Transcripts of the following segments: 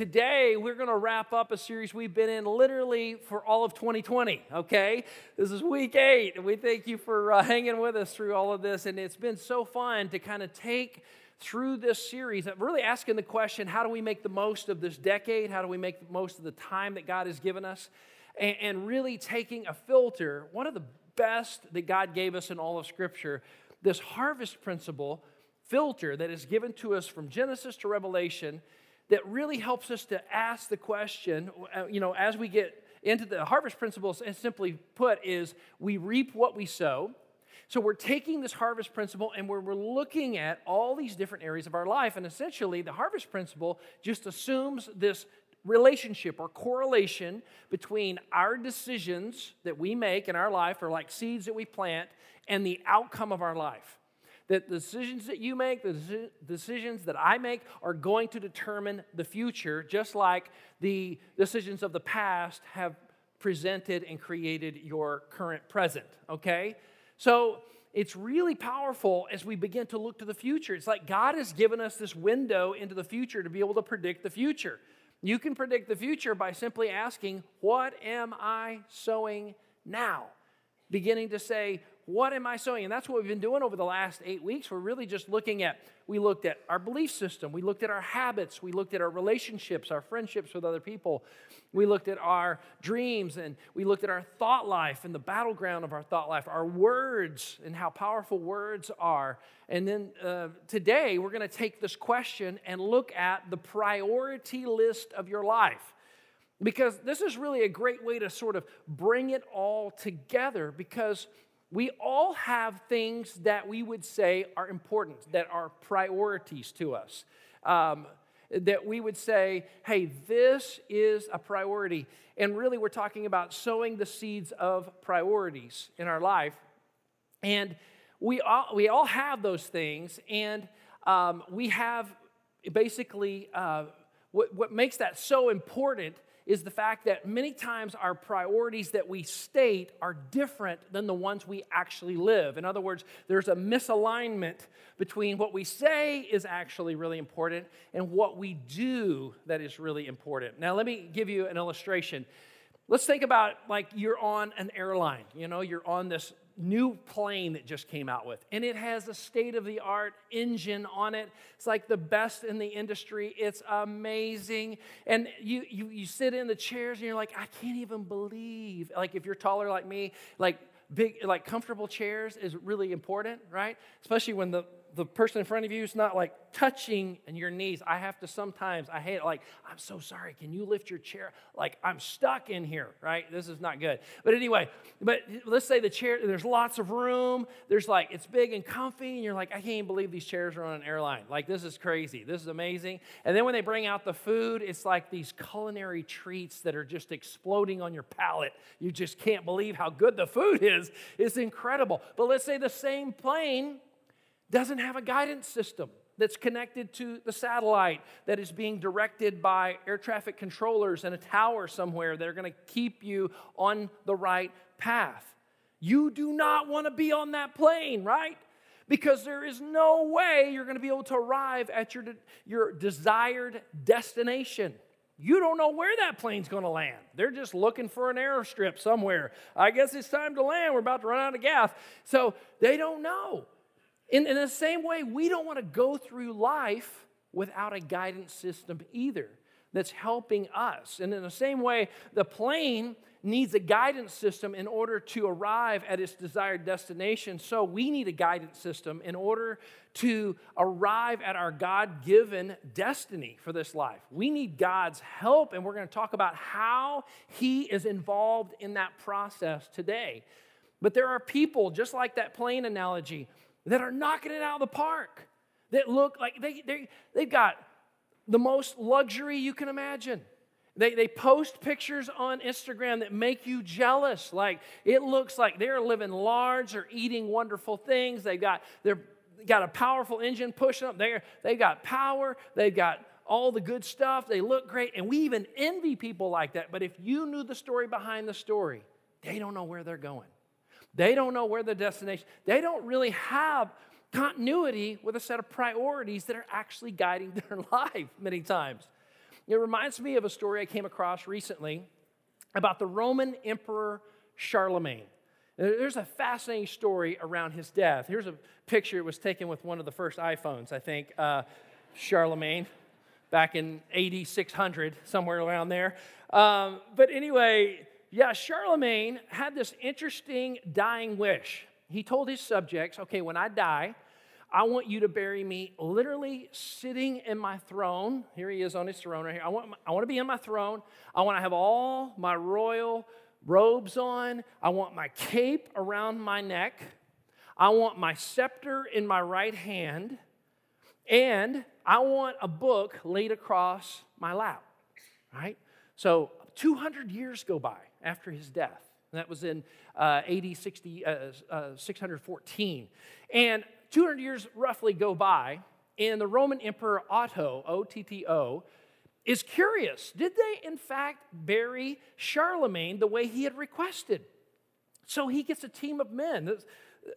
Today, we're going to wrap up a series we've been in literally for all of 2020, okay? This is week eight, and we thank you for uh, hanging with us through all of this. And it's been so fun to kind of take through this series, of really asking the question how do we make the most of this decade? How do we make the most of the time that God has given us? And, and really taking a filter, one of the best that God gave us in all of Scripture, this harvest principle filter that is given to us from Genesis to Revelation that really helps us to ask the question, uh, you know, as we get into the harvest principles, and simply put, is we reap what we sow. So we're taking this harvest principle and we're, we're looking at all these different areas of our life. And essentially, the harvest principle just assumes this relationship or correlation between our decisions that we make in our life, or like seeds that we plant, and the outcome of our life that the decisions that you make, the decisions that I make, are going to determine the future, just like the decisions of the past have presented and created your current present, okay? So it's really powerful as we begin to look to the future. It's like God has given us this window into the future to be able to predict the future. You can predict the future by simply asking, What am I sowing now? Beginning to say, what am I sowing? And that's what we've been doing over the last eight weeks. We're really just looking at, we looked at our belief system, we looked at our habits, we looked at our relationships, our friendships with other people, we looked at our dreams, and we looked at our thought life and the battleground of our thought life, our words and how powerful words are. And then uh, today, we're going to take this question and look at the priority list of your life because this is really a great way to sort of bring it all together because we all have things that we would say are important, that are priorities to us. Um, that we would say, hey, this is a priority. And really, we're talking about sowing the seeds of priorities in our life. And we all, we all have those things, and um, we have basically uh, what, what makes that so important is the fact that many times our priorities that we state are different than the ones we actually live. In other words, there's a misalignment between what we say is actually really important and what we do that is really important. Now, let me give you an illustration. Let's think about like you're on an airline, you know, you're on this new plane that just came out with. And it has a state of the art engine on it. It's like the best in the industry. It's amazing. And you, you, you sit in the chairs and you're like, I can't even believe. Like if you're taller like me, like big, like comfortable chairs is really important, right? Especially when the the person in front of you is not like touching in your knees. I have to sometimes, I hate it, like, I'm so sorry. Can you lift your chair? Like, I'm stuck in here, right? This is not good. But anyway, but let's say the chair, there's lots of room. There's like, it's big and comfy. And you're like, I can't believe these chairs are on an airline. Like, this is crazy. This is amazing. And then when they bring out the food, it's like these culinary treats that are just exploding on your palate. You just can't believe how good the food is. It's incredible. But let's say the same plane doesn't have a guidance system that's connected to the satellite that is being directed by air traffic controllers in a tower somewhere that are going to keep you on the right path. You do not want to be on that plane, right? Because there is no way you're going to be able to arrive at your, your desired destination. You don't know where that plane's going to land. They're just looking for an airstrip somewhere. I guess it's time to land. We're about to run out of gas. So they don't know. In, in the same way, we don't want to go through life without a guidance system either that's helping us. And in the same way, the plane needs a guidance system in order to arrive at its desired destination. So we need a guidance system in order to arrive at our God given destiny for this life. We need God's help, and we're going to talk about how He is involved in that process today. But there are people, just like that plane analogy, that are knocking it out of the park, that look like they, they, they've got the most luxury you can imagine. They, they post pictures on Instagram that make you jealous. Like it looks like they're living large, they're eating wonderful things. They've got, they're, got a powerful engine pushing up. They're, they've got power, they've got all the good stuff, they look great. And we even envy people like that. But if you knew the story behind the story, they don't know where they're going. They don't know where the destination. They don't really have continuity with a set of priorities that are actually guiding their life many times. It reminds me of a story I came across recently about the Roman Emperor Charlemagne. There's a fascinating story around his death. Here's a picture. It was taken with one of the first iPhones, I think, uh, Charlemagne, back in 8600, somewhere around there. Um, but anyway, yeah, Charlemagne had this interesting dying wish. He told his subjects, okay, when I die, I want you to bury me literally sitting in my throne. Here he is on his throne right here. I want, I want to be in my throne. I want to have all my royal robes on. I want my cape around my neck. I want my scepter in my right hand. And I want a book laid across my lap, right? So 200 years go by after his death. And That was in uh, AD 60, uh, uh, 614. And 200 years roughly go by, and the Roman Emperor Otto, O T T O, is curious. Did they, in fact, bury Charlemagne the way he had requested? So he gets a team of men.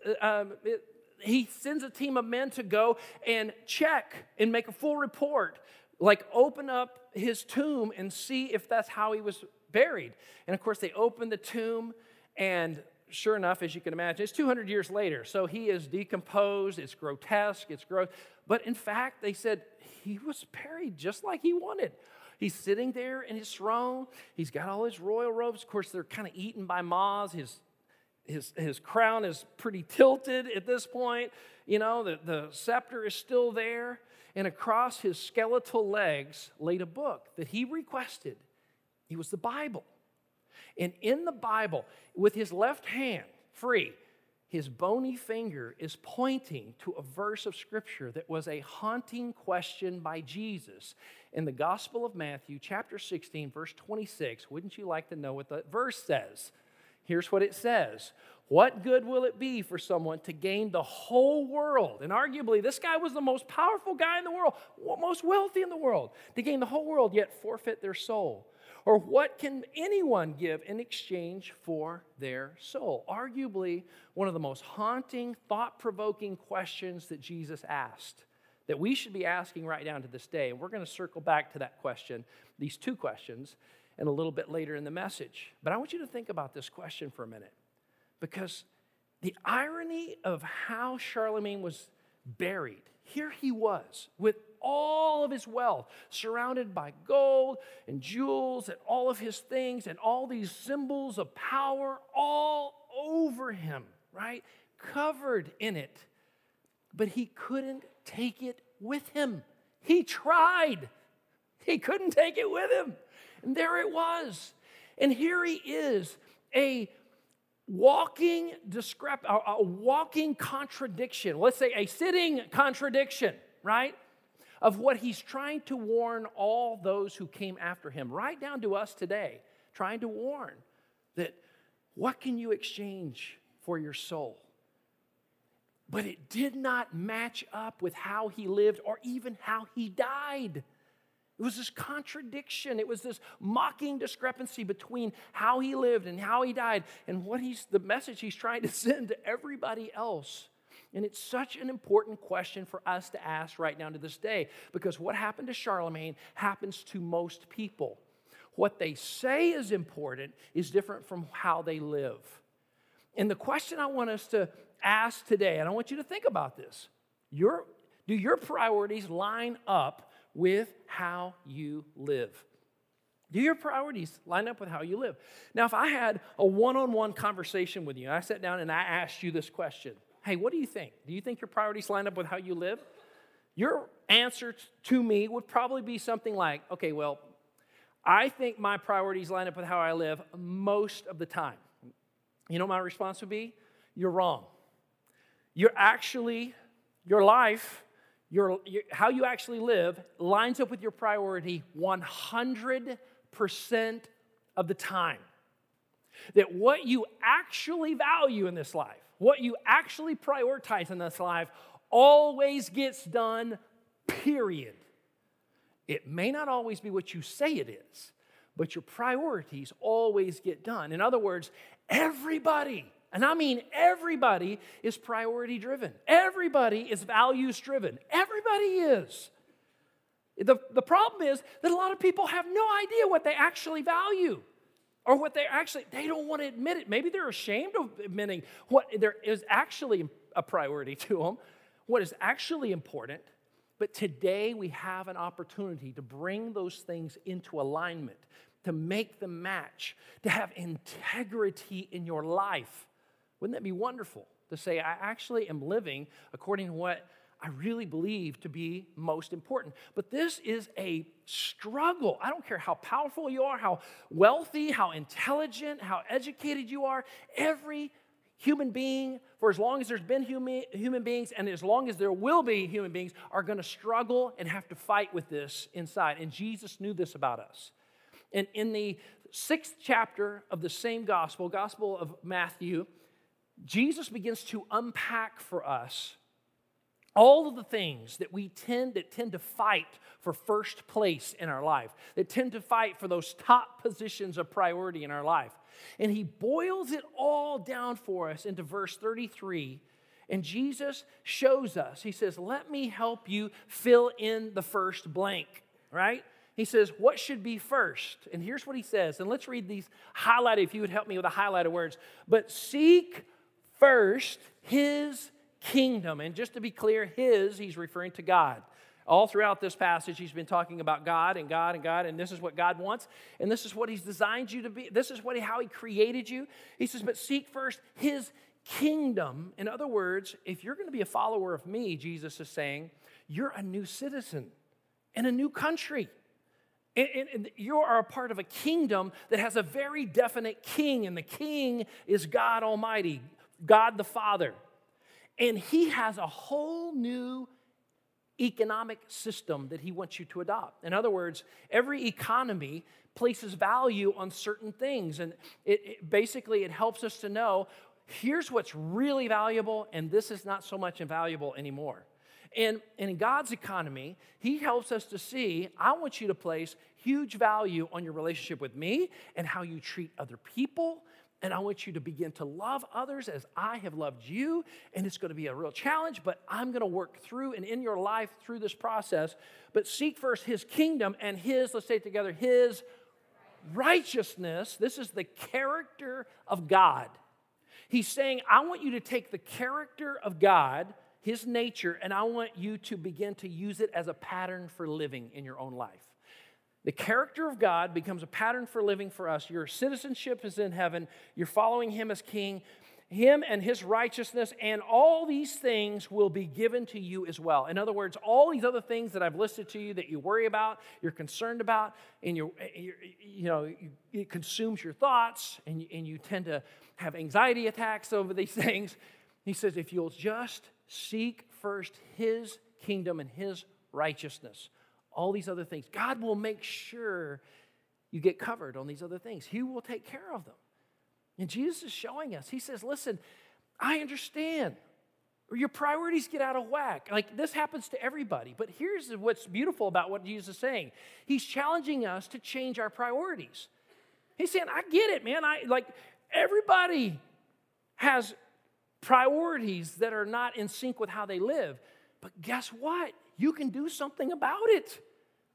Uh, um, it, he sends a team of men to go and check and make a full report, like open up his tomb and see if that's how he was buried. And of course, they open the tomb, and sure enough, as you can imagine, it's 200 years later. So he is decomposed, it's grotesque, it's gross. But in fact, they said he was buried just like he wanted. He's sitting there in his throne. He's got all his royal robes. Of course, they're kind of eaten by moths. His, his, his crown is pretty tilted at this point. You know, the, the scepter is still there. And across his skeletal legs laid a book that he requested he was the Bible. And in the Bible, with his left hand free, his bony finger is pointing to a verse of scripture that was a haunting question by Jesus in the Gospel of Matthew, chapter 16, verse 26. Wouldn't you like to know what the verse says? Here's what it says What good will it be for someone to gain the whole world? And arguably, this guy was the most powerful guy in the world, most wealthy in the world, to gain the whole world, yet forfeit their soul. Or what can anyone give in exchange for their soul? Arguably, one of the most haunting, thought provoking questions that Jesus asked that we should be asking right down to this day. And we're going to circle back to that question, these two questions, and a little bit later in the message. But I want you to think about this question for a minute because the irony of how Charlemagne was buried, here he was with all of his wealth, surrounded by gold and jewels and all of his things and all these symbols of power all over him, right? Covered in it. But he couldn't take it with him. He tried, he couldn't take it with him. And there it was. And here he is, a walking discrep- a walking contradiction. Let's say a sitting contradiction, right? of what he's trying to warn all those who came after him, right down to us today, trying to warn that what can you exchange for your soul? But it did not match up with how he lived or even how he died. It was this contradiction. It was this mocking discrepancy between how he lived and how he died and what he's the message he's trying to send to everybody else. And it's such an important question for us to ask right now to this day because what happened to Charlemagne happens to most people. What they say is important is different from how they live. And the question I want us to ask today, and I want you to think about this your, do your priorities line up with how you live? Do your priorities line up with how you live? Now, if I had a one on one conversation with you, and I sat down and I asked you this question Hey, what do you think? Do you think your priorities line up with how you live? Your answer to me would probably be something like, okay, well, I think my priorities line up with how I live most of the time. You know my response would be? You're wrong. You're actually, your life, your, your, how you actually live lines up with your priority 100% of the time. That what you actually value in this life, what you actually prioritize in this life, always gets done, period. It may not always be what you say it is, but your priorities always get done. In other words, everybody, and I mean everybody, is priority driven. Everybody is values driven. Everybody is. The, the problem is that a lot of people have no idea what they actually value or what they actually they don't want to admit it maybe they're ashamed of admitting what there is actually a priority to them what is actually important but today we have an opportunity to bring those things into alignment to make them match to have integrity in your life wouldn't that be wonderful to say i actually am living according to what I really believe to be most important. But this is a struggle. I don't care how powerful you are, how wealthy, how intelligent, how educated you are. Every human being, for as long as there's been human, human beings and as long as there will be human beings, are going to struggle and have to fight with this inside. And Jesus knew this about us. And in the sixth chapter of the same gospel, Gospel of Matthew, Jesus begins to unpack for us all of the things that we tend that tend to fight for first place in our life that tend to fight for those top positions of priority in our life. And he boils it all down for us into verse 33 and jesus shows us he says let me help you fill in the first blank right? He says what should be first? And here's what he says and let's read these highlighted if you would help me with the highlighted words. But seek first his kingdom. And just to be clear, his, he's referring to God. All throughout this passage, he's been talking about God and God and God, and this is what God wants, and this is what he's designed you to be. This is what how he created you. He says, but seek first his kingdom. In other words, if you're going to be a follower of me, Jesus is saying, you're a new citizen in a new country. And, and, and, you are a part of a kingdom that has a very definite king, and the king is God Almighty, God the Father. And he has a whole new economic system that he wants you to adopt. In other words, every economy places value on certain things. And it, it, basically, it helps us to know here's what's really valuable, and this is not so much invaluable anymore. And, and in God's economy, He helps us to see I want you to place huge value on your relationship with me and how you treat other people and I want you to begin to love others as I have loved you. And it's going to be a real challenge, but I'm going to work through and in your life through this process. But seek first his kingdom and his, let's say it together, his righteousness. This is the character of God. He's saying, I want you to take the character of God, his nature, and I want you to begin to use it as a pattern for living in your own life. The character of God becomes a pattern for living for us. Your citizenship is in heaven. You're following Him as King. Him and His righteousness, and all these things will be given to you as well. In other words, all these other things that I've listed to you that you worry about, you're concerned about, and you eh, you know, it consumes your thoughts, and you, and you tend to have anxiety attacks over these things. He says, if you'll just seek first His kingdom and His righteousness, all these other things. God will make sure you get covered on these other things. He will take care of them. And Jesus is showing us. He says, Listen, I understand. Your priorities get out of whack. Like this happens to everybody. But here's what's beautiful about what Jesus is saying He's challenging us to change our priorities. He's saying, I get it, man. I like everybody has priorities that are not in sync with how they live. But guess what? You can do something about it.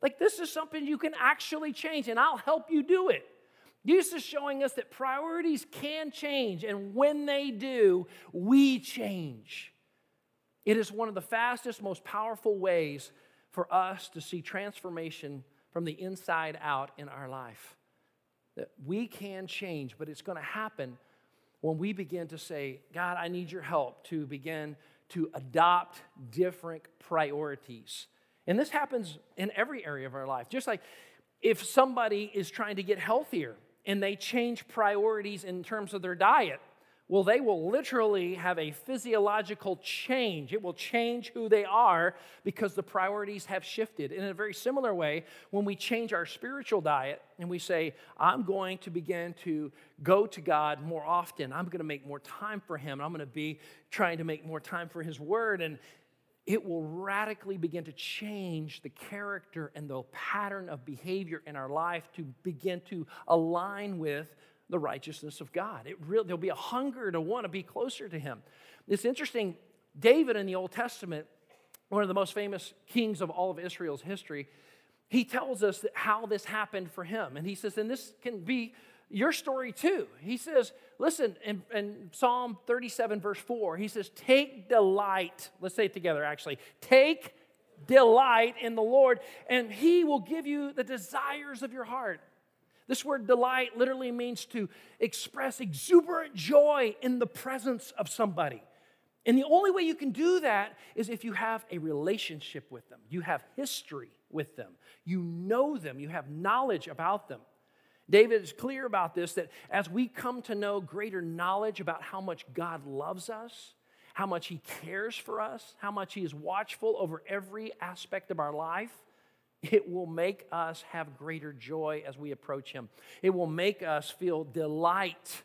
Like, this is something you can actually change, and I'll help you do it. Jesus is showing us that priorities can change, and when they do, we change. It is one of the fastest, most powerful ways for us to see transformation from the inside out in our life. That we can change, but it's going to happen when we begin to say, God, I need your help to begin to adopt different priorities. And this happens in every area of our life. Just like if somebody is trying to get healthier and they change priorities in terms of their diet, well, they will literally have a physiological change. It will change who they are because the priorities have shifted. In a very similar way, when we change our spiritual diet and we say, I'm going to begin to go to God more often, I'm going to make more time for Him, I'm going to be trying to make more time for His Word, and it will radically begin to change the character and the pattern of behavior in our life to begin to align with the righteousness of God. It really, there'll be a hunger to want to be closer to Him. It's interesting, David in the Old Testament, one of the most famous kings of all of Israel's history, he tells us how this happened for him. And he says, and this can be your story too. He says, listen, in, in, Psalm 37, verse 4, he says, Take delight. Let's say it together, actually. Take delight in the Lord, and he will give you the desires of your heart. This word delight literally means to express exuberant joy in the presence of somebody. And the only way you can do that is if you have a relationship with them. You have history with them. You know them. You have knowledge about them. David is clear about this that as we come to know greater knowledge about how much God loves us, how much He cares for us, how much He is watchful over every aspect of our life, it will make us have greater joy as we approach Him. It will make us feel delight.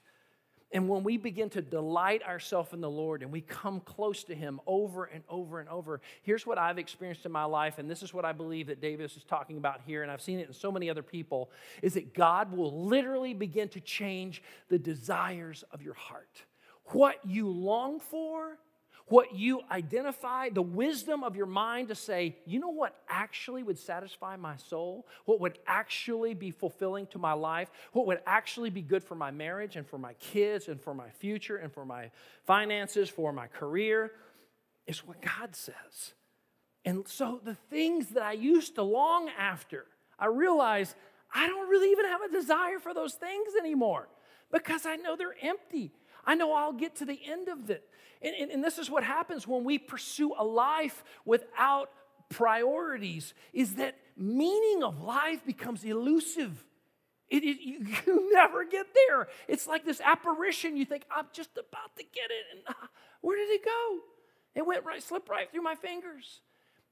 And when we begin to delight ourselves in the Lord and we come close to Him over and over and over, here's what I've experienced in my life, and this is what I believe that David is talking about here, and I've seen it in so many other people, is that God will literally begin to change the desires of your heart. What you long for what you identify, the wisdom of your mind to say, you know what actually would satisfy my soul? What would actually be fulfilling to my life? What would actually be good for my marriage and for my kids and for my future and for my finances, for my career? It's what God says. And so the things that I used to long after, I realize I don't really even have a desire for those things anymore because I know they're empty. I know I'll get to the end of it. And, and, and, this is what happens when we pursue a life without priorities is that meaning of life becomes elusive. It, it, you, you, never get there. It's like this apparition. You think, I'm just about to get it. And uh, where did it go? It went right, slipped right through my fingers.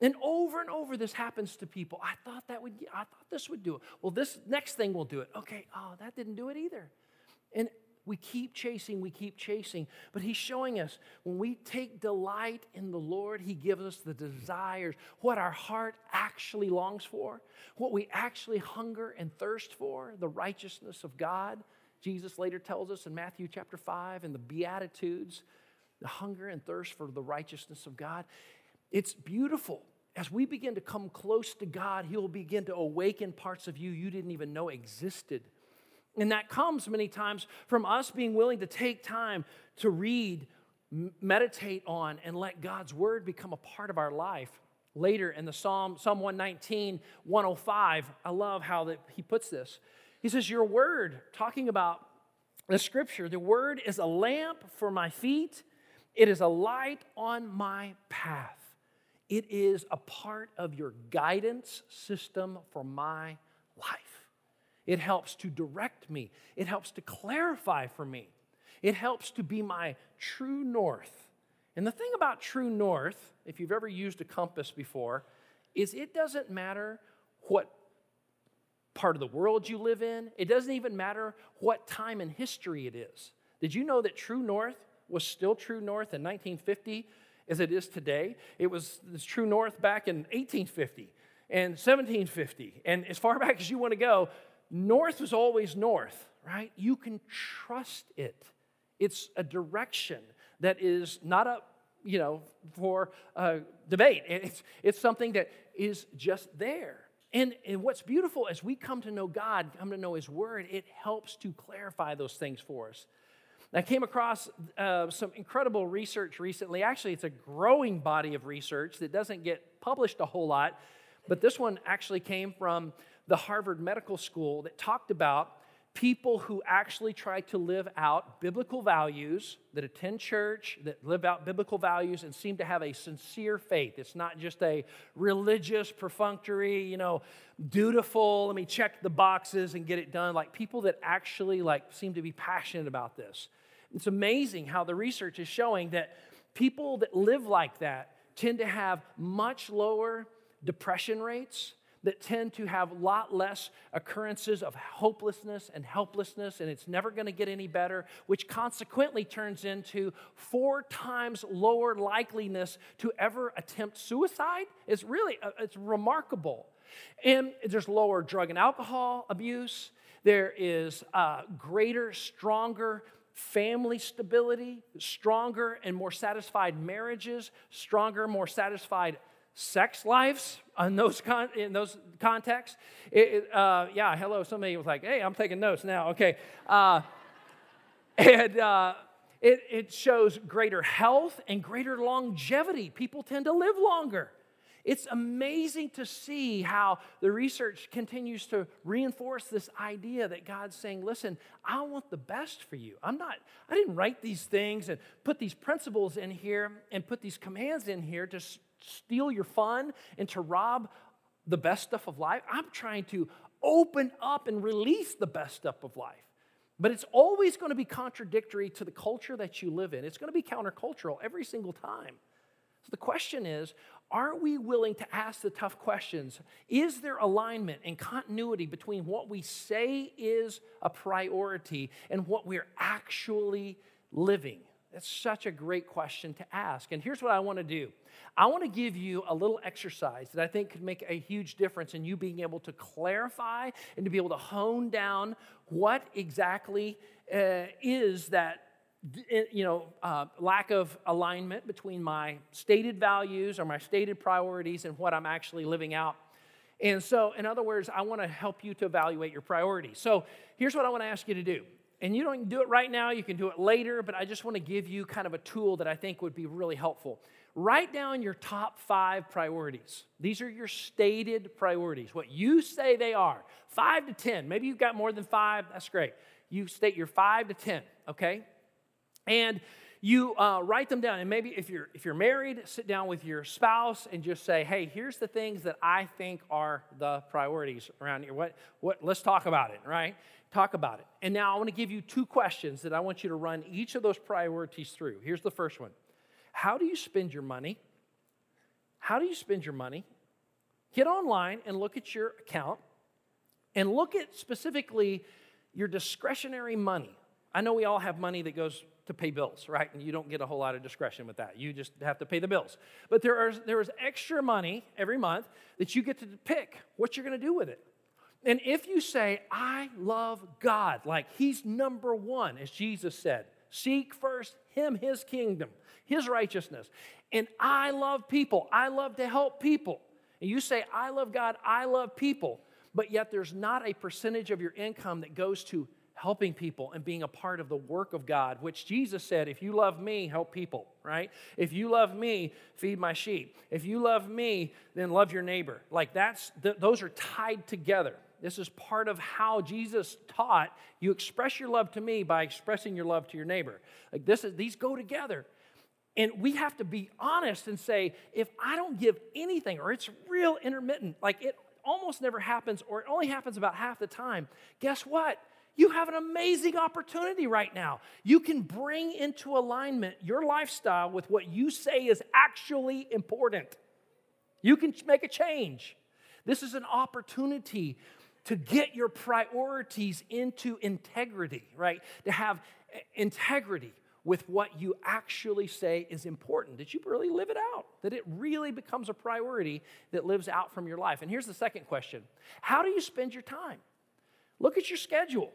And over and over, this happens to people. I thought that would, I thought this would do it. Well, this next thing will do it. Okay, oh, that didn't do it either. And we keep chasing, we keep chasing. But he's showing us when we take delight in the Lord, he gives us the desires, what our heart actually longs for, what we actually hunger and thirst for, the righteousness of God. Jesus later tells us in Matthew chapter 5 in the Beatitudes, the hunger and thirst for the righteousness of God. It's beautiful. As we begin to come close to God, He will begin to awaken parts of you you didn't even know existed. And that comes many times from us being willing to take time to read, meditate on, and let God's word become a part of our life. Later in the Psalm, Psalm 119, 105, I love how that he puts this. He says, Your word, talking about the scripture, the word is a lamp for my feet, it is a light on my path. It is a part of your guidance system for my life. It helps to direct me. It helps to clarify for me. It helps to be my true north. And the thing about true north, if you've ever used a compass before, is it doesn't matter what part of the world you live in, it doesn't even matter what time in history it is. Did you know that true north was still true north in 1950 as it is today? It was true north back in 1850 and 1750. And as far back as you want to go, North is always north, right? You can trust it. It's a direction that is not a, you know, for a debate. It's, it's something that is just there. And, and what's beautiful as we come to know God, come to know His Word, it helps to clarify those things for us. I came across uh, some incredible research recently. Actually, it's a growing body of research that doesn't get published a whole lot, but this one actually came from the Harvard Medical School that talked about people who actually try to live out biblical values, that attend church, that live out biblical values, and seem to have a sincere faith. It's not just a religious, perfunctory, you know, dutiful, let me check the boxes and get it done. Like people that actually like seem to be passionate about this. It's amazing how the research is showing that people that live like that tend to have much lower depression rates, that tend to have a lot less occurrences of hopelessness and helplessness, and it's never going to get any better, which consequently turns into four times lower likeliness to ever attempt suicide. It's really uh, it's remarkable. And there's lower drug and alcohol abuse. There is uh, greater, stronger family stability, stronger and more satisfied marriages, stronger, more satisfied sex lives in those, con- in those contexts. It, it, uh, yeah, hello, somebody was like, hey, I'm taking notes now. Okay. Uh, and uh, it, it shows greater health and greater longevity. People tend to live longer. It's amazing to see how the research continues to reinforce this idea that God's saying, listen, I want the best for you. I'm not, I didn't write these things and put these principles in here and put these commands in here to steal your fun and to rob the best stuff of life. I'm trying to open up and release the best stuff of life. But it's always going to be contradictory to the culture that you live in. It's going to be countercultural every single time. So the question is are we willing to ask the tough questions? Is there alignment and continuity between what we say is a priority and what we're actually living? That's such a great question to ask. And here's what I want to do I want to give you a little exercise that I think could make a huge difference in you being able to clarify and to be able to hone down what exactly uh, is that you know, uh, lack of alignment between my stated values or my stated priorities and what I'm actually living out. And so, in other words, I want to help you to evaluate your priorities. So, here's what I want to ask you to do. And you don't do it right now, you can do it later, but I just want to give you kind of a tool that I think would be really helpful. Write down your top five priorities. These are your stated priorities, what you say they are. Five to 10. Maybe you've got more than five, that's great. You state your five to 10, okay? and you uh, write them down and maybe if you're if you're married sit down with your spouse and just say hey here's the things that i think are the priorities around here what what let's talk about it right talk about it and now i want to give you two questions that i want you to run each of those priorities through here's the first one how do you spend your money how do you spend your money get online and look at your account and look at specifically your discretionary money i know we all have money that goes to pay bills, right? And you don't get a whole lot of discretion with that. You just have to pay the bills. But there is, there is extra money every month that you get to pick what you're going to do with it. And if you say, I love God, like He's number one, as Jesus said, seek first Him, His kingdom, His righteousness. And I love people, I love to help people. And you say, I love God, I love people, but yet there's not a percentage of your income that goes to helping people and being a part of the work of God, which Jesus said, if you love me, help people, right? If you love me, feed my sheep. If you love me, then love your neighbor. Like that's, th- those are tied together. This is part of how Jesus taught you express your love to me by expressing your love to your neighbor. Like this is, these go together. And we have to be honest and say, if I don't give anything, or it's real intermittent, like it almost never happens, or it only happens about half the time, guess what? you have an amazing opportunity right now. You can bring into alignment your lifestyle with what you say is actually important. You can make a change. This is an opportunity to get your priorities into integrity, right? To have integrity with what you actually say is important, that you really live it out, that it really becomes a priority that lives out from your life. And here's the second question How do you spend your time? Look at your schedule.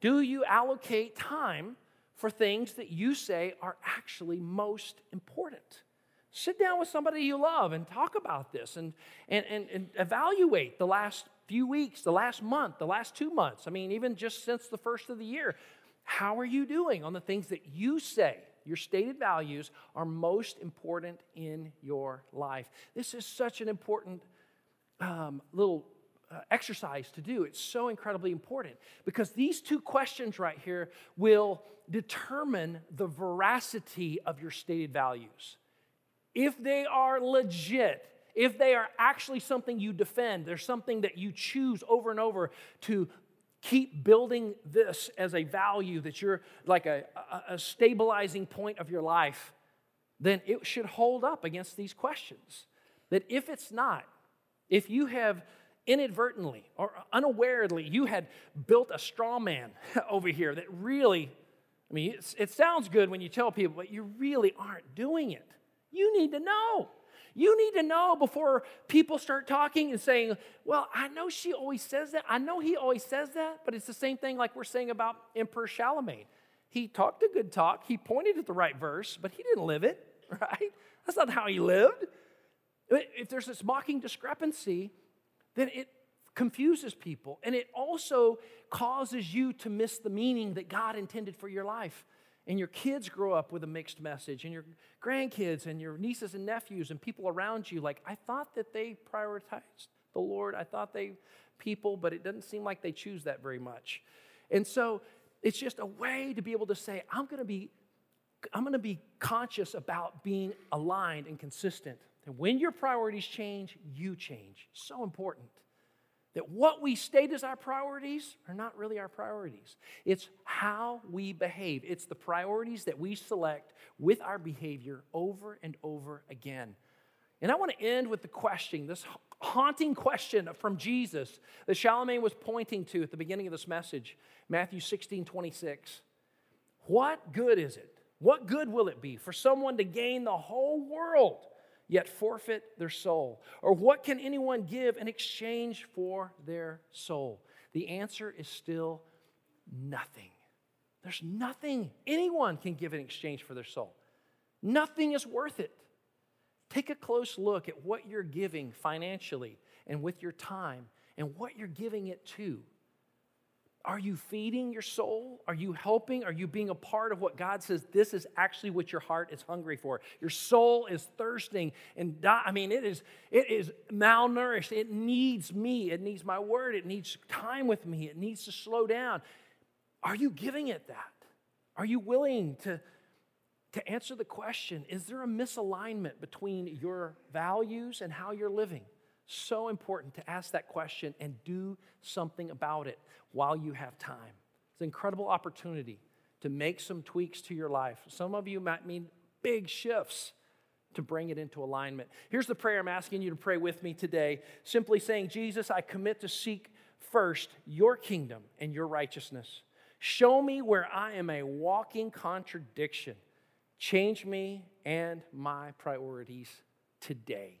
Do you allocate time for things that you say are actually most important? Sit down with somebody you love and talk about this and, and, and, and evaluate the last few weeks, the last month, the last two months. I mean, even just since the first of the year. How are you doing on the things that you say, your stated values, are most important in your life? This is such an important um, little uh, exercise to do. It's so incredibly important because these two questions right here will determine the veracity of your stated values. If they are legit, if they are actually something you defend, there's something that you choose over and over to keep building this as a value that you're like a, a, stabilizing point of your life, then it should hold up against these questions. That if it's not, if you have inadvertently or unawarely, you had built a straw man over here that really, I mean, it sounds good when you tell people, but you really aren't doing it. You need to know. You need to know before people start talking and saying, Well, I know she always says that. I know he always says that, but it's the same thing like we're saying about Emperor Charlemagne. He talked a good talk, he pointed at the right verse, but he didn't live it, right? That's not how he lived. If there's this mocking discrepancy, then it confuses people and it also causes you to miss the meaning that God intended for your life. And your kids grow up with a mixed message, and your grandkids and your nieces and nephews and people around you, like, I thought that they prioritized the Lord. I thought they people, but it doesn't seem like they choose that very much. And so it's just a way to be able to say, I'm gonna be, I'm gonna be conscious about being aligned and consistent and when your priorities change, you change. So important that what we state as our priorities are not really our priorities. It's how we behave, it's the priorities that we select with our behavior over and over again. And I want to end with the question, this haunting question from Jesus that Charlemagne was pointing to at the beginning of this message, Matthew 16 26. What good is it? What good will it be for someone to gain the whole world? Yet forfeit their soul? Or what can anyone give in exchange for their soul? The answer is still nothing. There's nothing anyone can give in exchange for their soul. Nothing is worth it. Take a close look at what you're giving financially and with your time and what you're giving it to. Are you feeding your soul? Are you helping? Are you being a part of what God says this is actually what your heart is hungry for? Your soul is thirsting and die. I mean, it is, it is malnourished. It needs me. It needs my word. It needs time with me. It needs to slow down. Are you giving it that? Are you willing to, to answer the question is there a misalignment between your values and how you're living? So important to ask that question and do something about it while you have time. It's an incredible opportunity to make some tweaks to your life. Some of you might mean big shifts to bring it into alignment. Here's the prayer I'm asking you to pray with me today simply saying, Jesus, I commit to seek first your kingdom and your righteousness. Show me where I am a walking contradiction. Change me and my priorities today.